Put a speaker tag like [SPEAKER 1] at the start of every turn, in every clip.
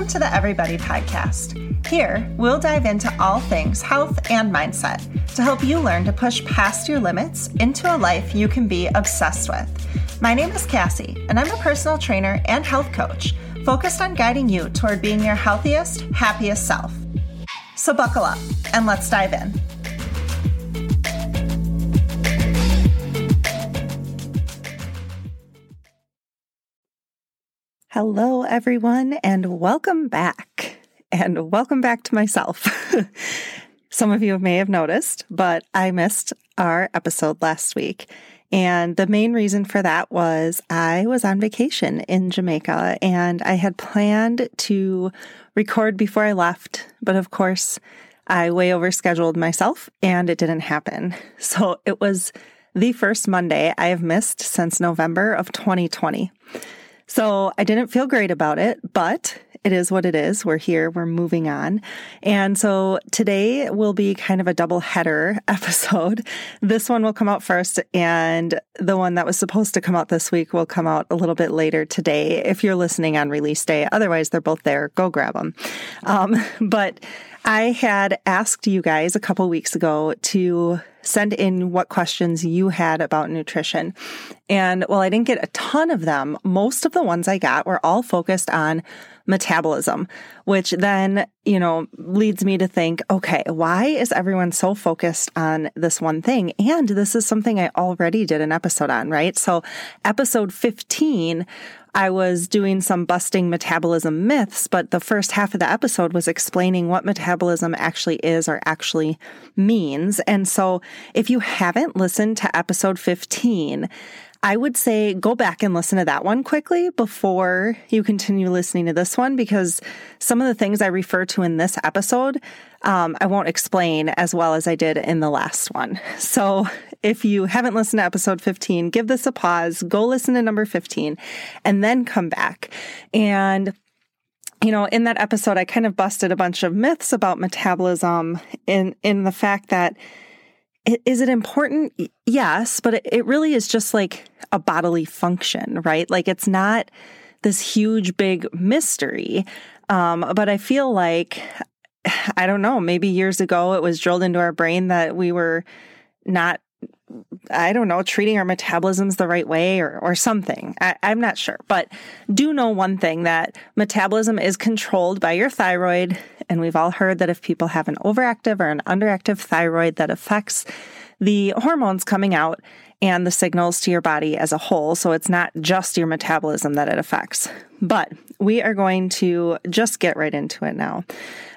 [SPEAKER 1] Welcome to the Everybody Podcast. Here, we'll dive into all things health and mindset to help you learn to push past your limits into a life you can be obsessed with. My name is Cassie, and I'm a personal trainer and health coach focused on guiding you toward being your healthiest, happiest self. So, buckle up and let's dive in. Hello, everyone, and welcome back. And welcome back to myself. Some of you may have noticed, but I missed our episode last week. And the main reason for that was I was on vacation in Jamaica and I had planned to record before I left. But of course, I way overscheduled myself and it didn't happen. So it was the first Monday I have missed since November of 2020. So I didn't feel great about it, but it is what it is. We're here, we're moving on. And so today will be kind of a double header episode. This one will come out first, and the one that was supposed to come out this week will come out a little bit later today if you're listening on release day. Otherwise, they're both there. Go grab them. Um, but I had asked you guys a couple weeks ago to send in what questions you had about nutrition. And while I didn't get a ton of them, most of the ones I got were all focused on metabolism, which then, you know, leads me to think, okay, why is everyone so focused on this one thing? And this is something I already did an episode on, right? So episode 15 I was doing some busting metabolism myths, but the first half of the episode was explaining what metabolism actually is or actually means. And so if you haven't listened to episode 15, I would say go back and listen to that one quickly before you continue listening to this one because some of the things I refer to in this episode, um, I won't explain as well as I did in the last one. So if you haven't listened to episode 15, give this a pause, go listen to number 15, and then come back. And you know, in that episode, I kind of busted a bunch of myths about metabolism in in the fact that is it important? Yes, but it really is just like a bodily function, right? Like it's not this huge, big mystery. Um, but I feel like, I don't know, maybe years ago it was drilled into our brain that we were not I don't know, treating our metabolisms the right way or, or something. I, I'm not sure. But do know one thing that metabolism is controlled by your thyroid. And we've all heard that if people have an overactive or an underactive thyroid, that affects the hormones coming out and the signals to your body as a whole. So it's not just your metabolism that it affects. But we are going to just get right into it now.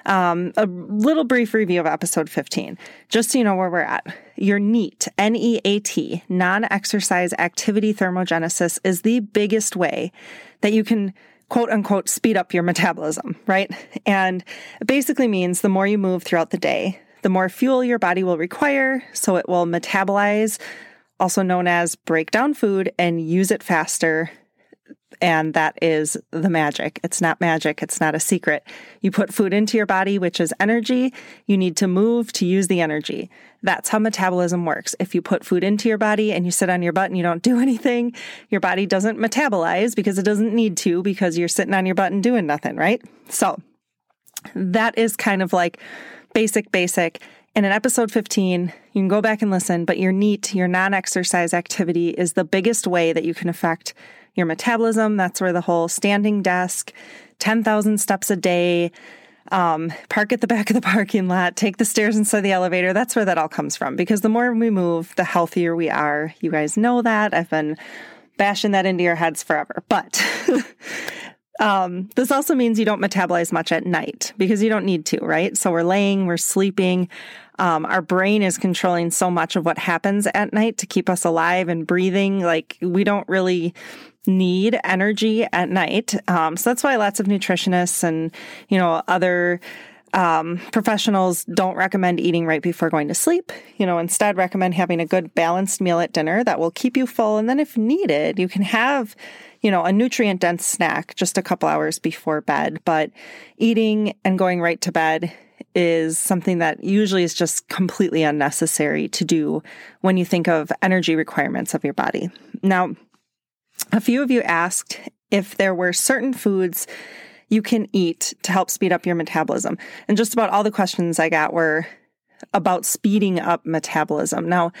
[SPEAKER 1] Um, a little brief review of episode 15, just so you know where we're at. Your NEAT, N E A T, non exercise activity thermogenesis, is the biggest way that you can quote unquote speed up your metabolism, right? And it basically means the more you move throughout the day, the more fuel your body will require, so it will metabolize also known as break down food and use it faster. And that is the magic. It's not magic. It's not a secret. You put food into your body, which is energy. You need to move to use the energy. That's how metabolism works. If you put food into your body and you sit on your butt and you don't do anything, your body doesn't metabolize because it doesn't need to because you're sitting on your butt and doing nothing, right? So that is kind of like basic, basic. And in episode 15, you can go back and listen, but your NEAT, your non exercise activity, is the biggest way that you can affect your metabolism. That's where the whole standing desk, 10,000 steps a day, um, park at the back of the parking lot, take the stairs inside the elevator. That's where that all comes from because the more we move, the healthier we are. You guys know that. I've been bashing that into your heads forever. But Um, this also means you don't metabolize much at night because you don't need to, right? So we're laying, we're sleeping. Um, our brain is controlling so much of what happens at night to keep us alive and breathing. Like we don't really need energy at night. Um, so that's why lots of nutritionists and, you know, other um, professionals don't recommend eating right before going to sleep. You know, instead recommend having a good balanced meal at dinner that will keep you full. And then if needed, you can have you know, a nutrient dense snack just a couple hours before bed. But eating and going right to bed is something that usually is just completely unnecessary to do when you think of energy requirements of your body. Now, a few of you asked if there were certain foods you can eat to help speed up your metabolism. And just about all the questions I got were about speeding up metabolism. Now,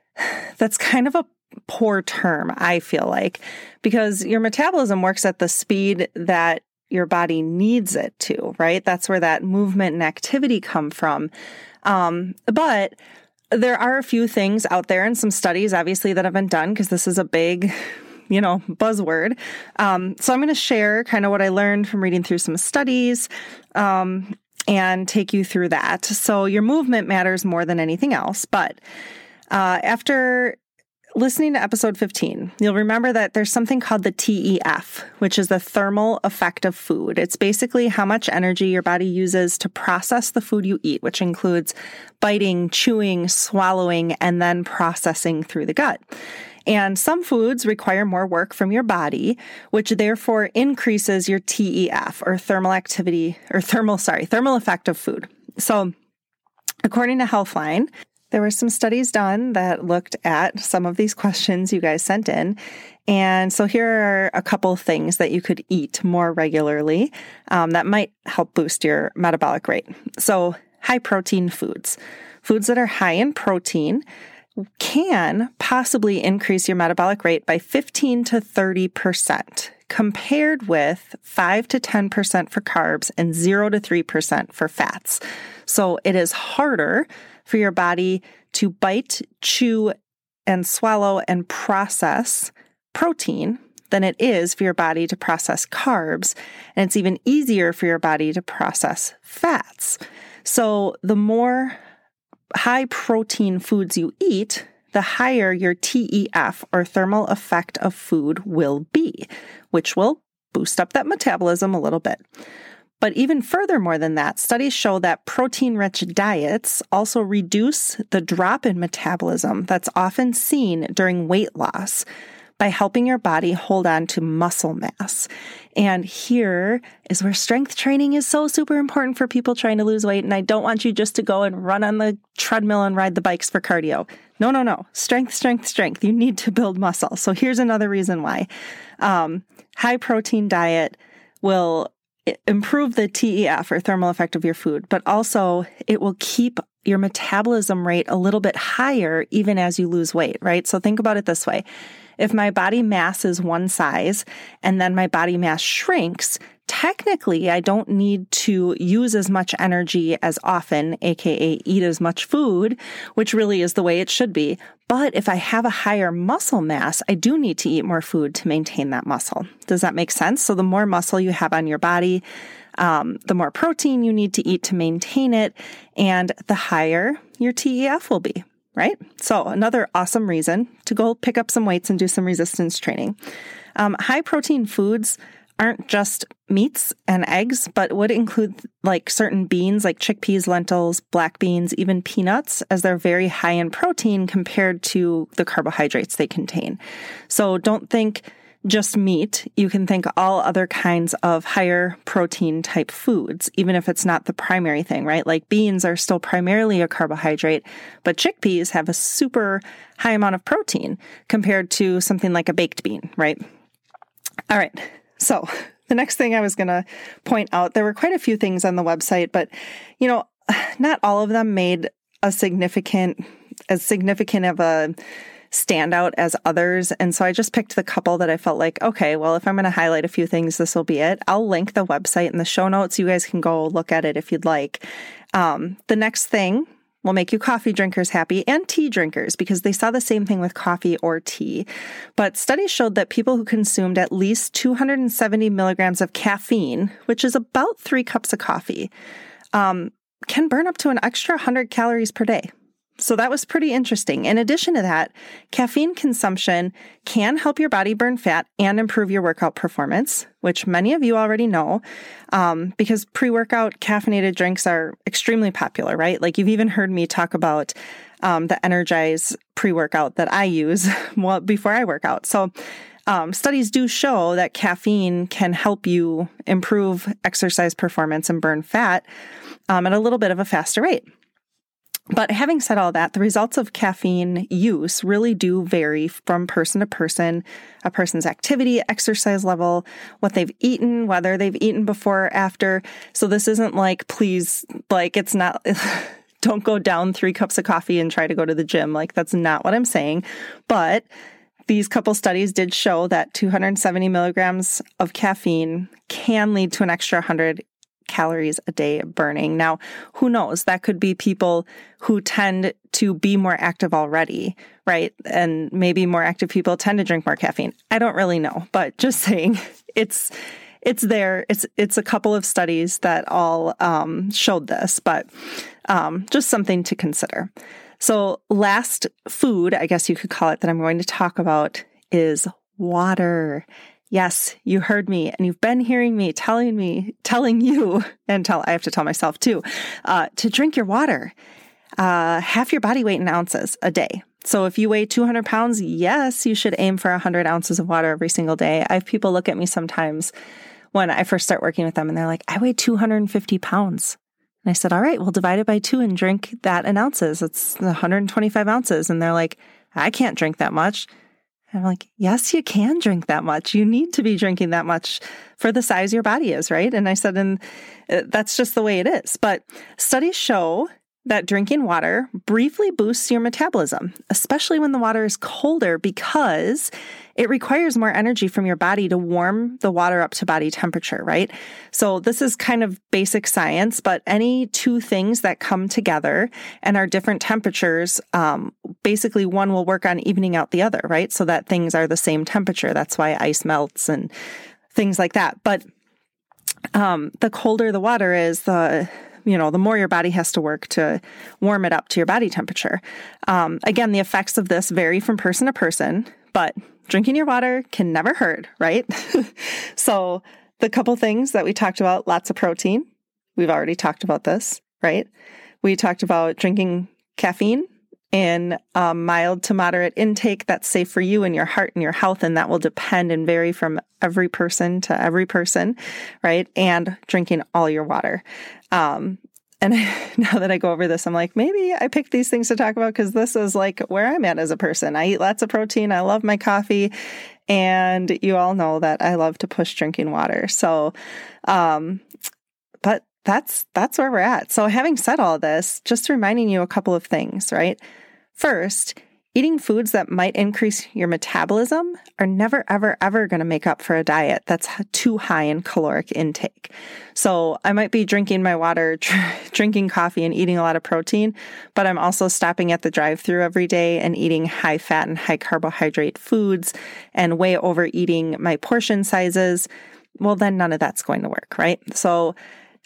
[SPEAKER 1] that's kind of a poor term, I feel like, because your metabolism works at the speed that your body needs it to, right? That's where that movement and activity come from. Um, but there are a few things out there and some studies, obviously, that have been done because this is a big, you know, buzzword. Um, so I'm going to share kind of what I learned from reading through some studies um, and take you through that. So your movement matters more than anything else. But uh, after listening to episode 15, you'll remember that there's something called the TEF, which is the thermal effect of food. It's basically how much energy your body uses to process the food you eat, which includes biting, chewing, swallowing, and then processing through the gut. And some foods require more work from your body, which therefore increases your TEF or thermal activity or thermal, sorry, thermal effect of food. So, according to Healthline, there were some studies done that looked at some of these questions you guys sent in. And so here are a couple things that you could eat more regularly um, that might help boost your metabolic rate. So, high protein foods. Foods that are high in protein can possibly increase your metabolic rate by 15 to 30%, compared with 5 to 10% for carbs and 0 to 3% for fats. So, it is harder for your body to bite, chew, and swallow and process protein than it is for your body to process carbs. And it's even easier for your body to process fats. So the more high protein foods you eat, the higher your TEF or thermal effect of food will be, which will boost up that metabolism a little bit. But even furthermore than that, studies show that protein rich diets also reduce the drop in metabolism that's often seen during weight loss by helping your body hold on to muscle mass. And here is where strength training is so super important for people trying to lose weight. And I don't want you just to go and run on the treadmill and ride the bikes for cardio. No, no, no. Strength, strength, strength. You need to build muscle. So here's another reason why. Um, high protein diet will improve the TEF or thermal effect of your food, but also it will keep your metabolism rate a little bit higher even as you lose weight, right? So think about it this way. If my body mass is one size and then my body mass shrinks, technically I don't need to use as much energy as often, aka eat as much food, which really is the way it should be. But if I have a higher muscle mass, I do need to eat more food to maintain that muscle. Does that make sense? So the more muscle you have on your body, um, the more protein you need to eat to maintain it, and the higher your TEF will be right? So, another awesome reason to go pick up some weights and do some resistance training. Um, high protein foods aren't just meats and eggs, but would include like certain beans like chickpeas, lentils, black beans, even peanuts, as they're very high in protein compared to the carbohydrates they contain. So don't think just meat. You can think all other kinds of higher protein type foods, even if it's not the primary thing, right? Like beans are still primarily a carbohydrate, but chickpeas have a super high amount of protein compared to something like a baked bean, right? All right. So the next thing I was going to point out, there were quite a few things on the website, but you know, not all of them made a significant, as significant of a standout as others. And so I just picked the couple that I felt like, okay, well, if I'm going to highlight a few things, this will be it. I'll link the website in the show notes. You guys can go look at it if you'd like. Um, the next thing will make you coffee drinkers happy and tea drinkers because they saw the same thing with coffee or tea. But studies showed that people who consumed at least 270 milligrams of caffeine, which is about three cups of coffee, um, can burn up to an extra 100 calories per day. So that was pretty interesting. In addition to that, caffeine consumption can help your body burn fat and improve your workout performance, which many of you already know, um, because pre workout caffeinated drinks are extremely popular, right? Like you've even heard me talk about um, the Energize pre workout that I use before I work out. So um, studies do show that caffeine can help you improve exercise performance and burn fat um, at a little bit of a faster rate. But having said all that, the results of caffeine use really do vary from person to person, a person's activity, exercise level, what they've eaten, whether they've eaten before or after. So this isn't like, please, like, it's not. don't go down three cups of coffee and try to go to the gym. Like, that's not what I'm saying. But these couple studies did show that 270 milligrams of caffeine can lead to an extra 100 calories a day burning. Now, who knows? That could be people who tend to be more active already, right? And maybe more active people tend to drink more caffeine. I don't really know, but just saying it's it's there. It's it's a couple of studies that all um, showed this, but um, just something to consider. So, last food, I guess you could call it, that I'm going to talk about is water. Yes, you heard me, and you've been hearing me telling me, telling you, and tell I have to tell myself too, uh, to drink your water. Uh, half your body weight in ounces a day. So if you weigh 200 pounds, yes, you should aim for 100 ounces of water every single day. I have people look at me sometimes when I first start working with them, and they're like, "I weigh 250 pounds." And I said, "All right, we'll divide it by two and drink that in ounces. It's 125 ounces." And they're like, "I can't drink that much." I'm like, yes, you can drink that much. You need to be drinking that much for the size your body is, right? And I said, and uh, that's just the way it is. But studies show that drinking water briefly boosts your metabolism, especially when the water is colder, because it requires more energy from your body to warm the water up to body temperature, right? So, this is kind of basic science, but any two things that come together and are different temperatures, um, basically one will work on evening out the other, right? So that things are the same temperature. That's why ice melts and things like that. But um, the colder the water is, the you know, the more your body has to work to warm it up to your body temperature. Um, again, the effects of this vary from person to person, but drinking your water can never hurt, right? so, the couple things that we talked about lots of protein. We've already talked about this, right? We talked about drinking caffeine in a mild to moderate intake that's safe for you and your heart and your health. And that will depend and vary from every person to every person, right? And drinking all your water. Um, and now that I go over this, I'm like, maybe I picked these things to talk about because this is like where I'm at as a person. I eat lots of protein. I love my coffee. And you all know that I love to push drinking water. So, um, that's that's where we're at. So having said all this, just reminding you a couple of things, right? First, eating foods that might increase your metabolism are never ever ever going to make up for a diet that's too high in caloric intake. So, I might be drinking my water, drinking coffee and eating a lot of protein, but I'm also stopping at the drive-through every day and eating high fat and high carbohydrate foods and way overeating my portion sizes. Well, then none of that's going to work, right? So,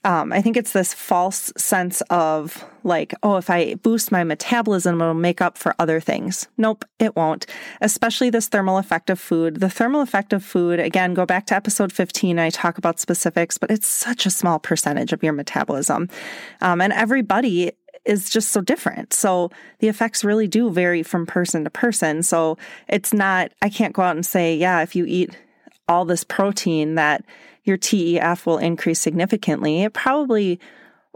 [SPEAKER 1] um, I think it's this false sense of like, oh, if I boost my metabolism, it'll make up for other things. Nope, it won't. Especially this thermal effect of food. The thermal effect of food, again, go back to episode 15. I talk about specifics, but it's such a small percentage of your metabolism. Um, and everybody is just so different. So the effects really do vary from person to person. So it's not, I can't go out and say, yeah, if you eat all this protein that your TEF will increase significantly. It probably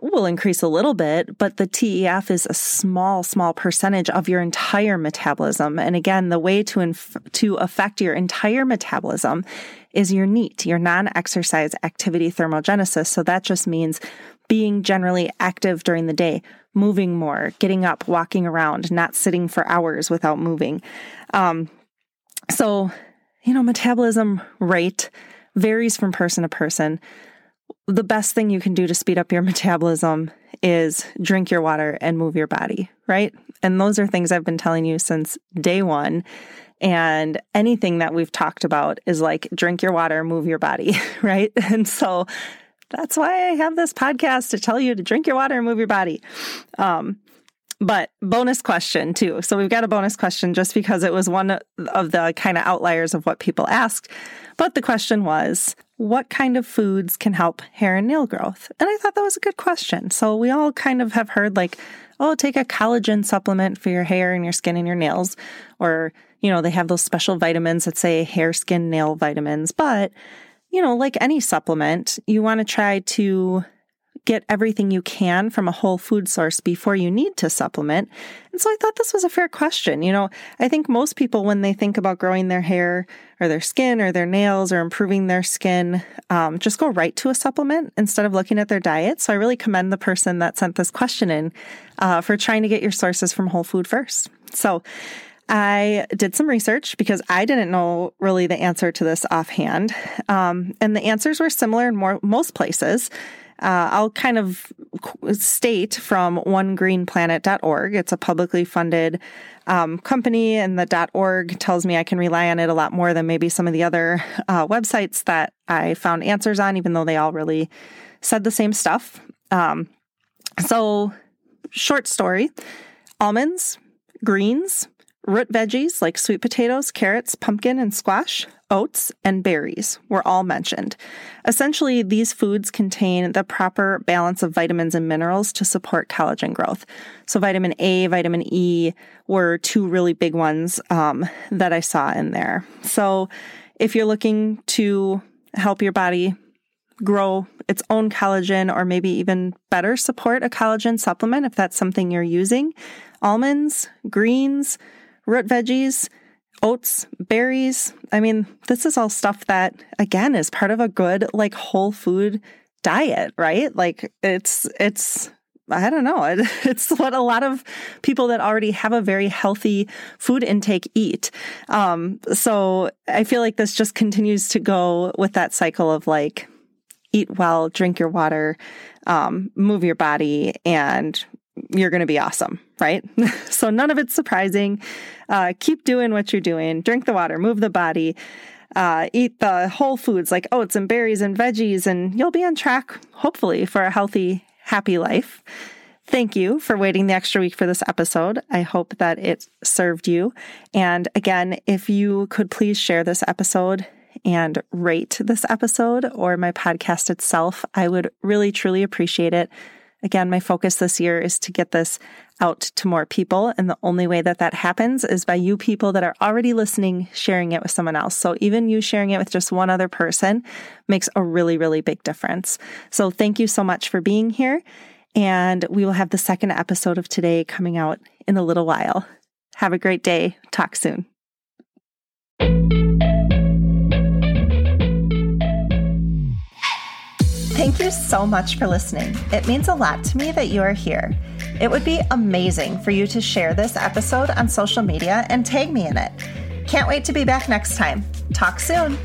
[SPEAKER 1] will increase a little bit, but the TEF is a small, small percentage of your entire metabolism. And again, the way to inf- to affect your entire metabolism is your NEAT, your non-exercise activity thermogenesis. So that just means being generally active during the day, moving more, getting up, walking around, not sitting for hours without moving. Um, so, you know, metabolism rate varies from person to person. The best thing you can do to speed up your metabolism is drink your water and move your body, right? And those are things I've been telling you since day one. And anything that we've talked about is like drink your water, move your body, right? And so that's why I have this podcast to tell you to drink your water and move your body. Um, but bonus question too. So we've got a bonus question just because it was one of the kind of outliers of what people asked. But the question was, what kind of foods can help hair and nail growth? And I thought that was a good question. So we all kind of have heard like, oh, take a collagen supplement for your hair and your skin and your nails. Or, you know, they have those special vitamins that say hair, skin, nail vitamins. But, you know, like any supplement, you want to try to get everything you can from a whole food source before you need to supplement? And so I thought this was a fair question. You know, I think most people, when they think about growing their hair or their skin or their nails or improving their skin, um, just go right to a supplement instead of looking at their diet. So I really commend the person that sent this question in uh, for trying to get your sources from whole food first. So I did some research because I didn't know really the answer to this offhand. Um, and the answers were similar in more, most places. Uh, I'll kind of state from onegreenplanet.org. It's a publicly funded um, company, and the .org tells me I can rely on it a lot more than maybe some of the other uh, websites that I found answers on, even though they all really said the same stuff. Um, so, short story: almonds, greens, Root veggies like sweet potatoes, carrots, pumpkin, and squash, oats, and berries were all mentioned. Essentially, these foods contain the proper balance of vitamins and minerals to support collagen growth. So, vitamin A, vitamin E were two really big ones um, that I saw in there. So, if you're looking to help your body grow its own collagen or maybe even better support a collagen supplement, if that's something you're using, almonds, greens, root veggies, oats, berries. I mean, this is all stuff that, again, is part of a good, like, whole food diet, right? Like, it's, it's, I don't know. It's what a lot of people that already have a very healthy food intake eat. Um, so I feel like this just continues to go with that cycle of like, eat well, drink your water, um, move your body, and you're going to be awesome, right? so none of it's surprising. Uh, keep doing what you're doing. Drink the water, move the body, uh, eat the whole foods like oats and berries and veggies, and you'll be on track, hopefully, for a healthy, happy life. Thank you for waiting the extra week for this episode. I hope that it served you. And again, if you could please share this episode and rate this episode or my podcast itself, I would really, truly appreciate it. Again, my focus this year is to get this out to more people. And the only way that that happens is by you people that are already listening, sharing it with someone else. So even you sharing it with just one other person makes a really, really big difference. So thank you so much for being here. And we will have the second episode of today coming out in a little while. Have a great day. Talk soon. Thank you so much for listening. It means a lot to me that you are here. It would be amazing for you to share this episode on social media and tag me in it. Can't wait to be back next time. Talk soon.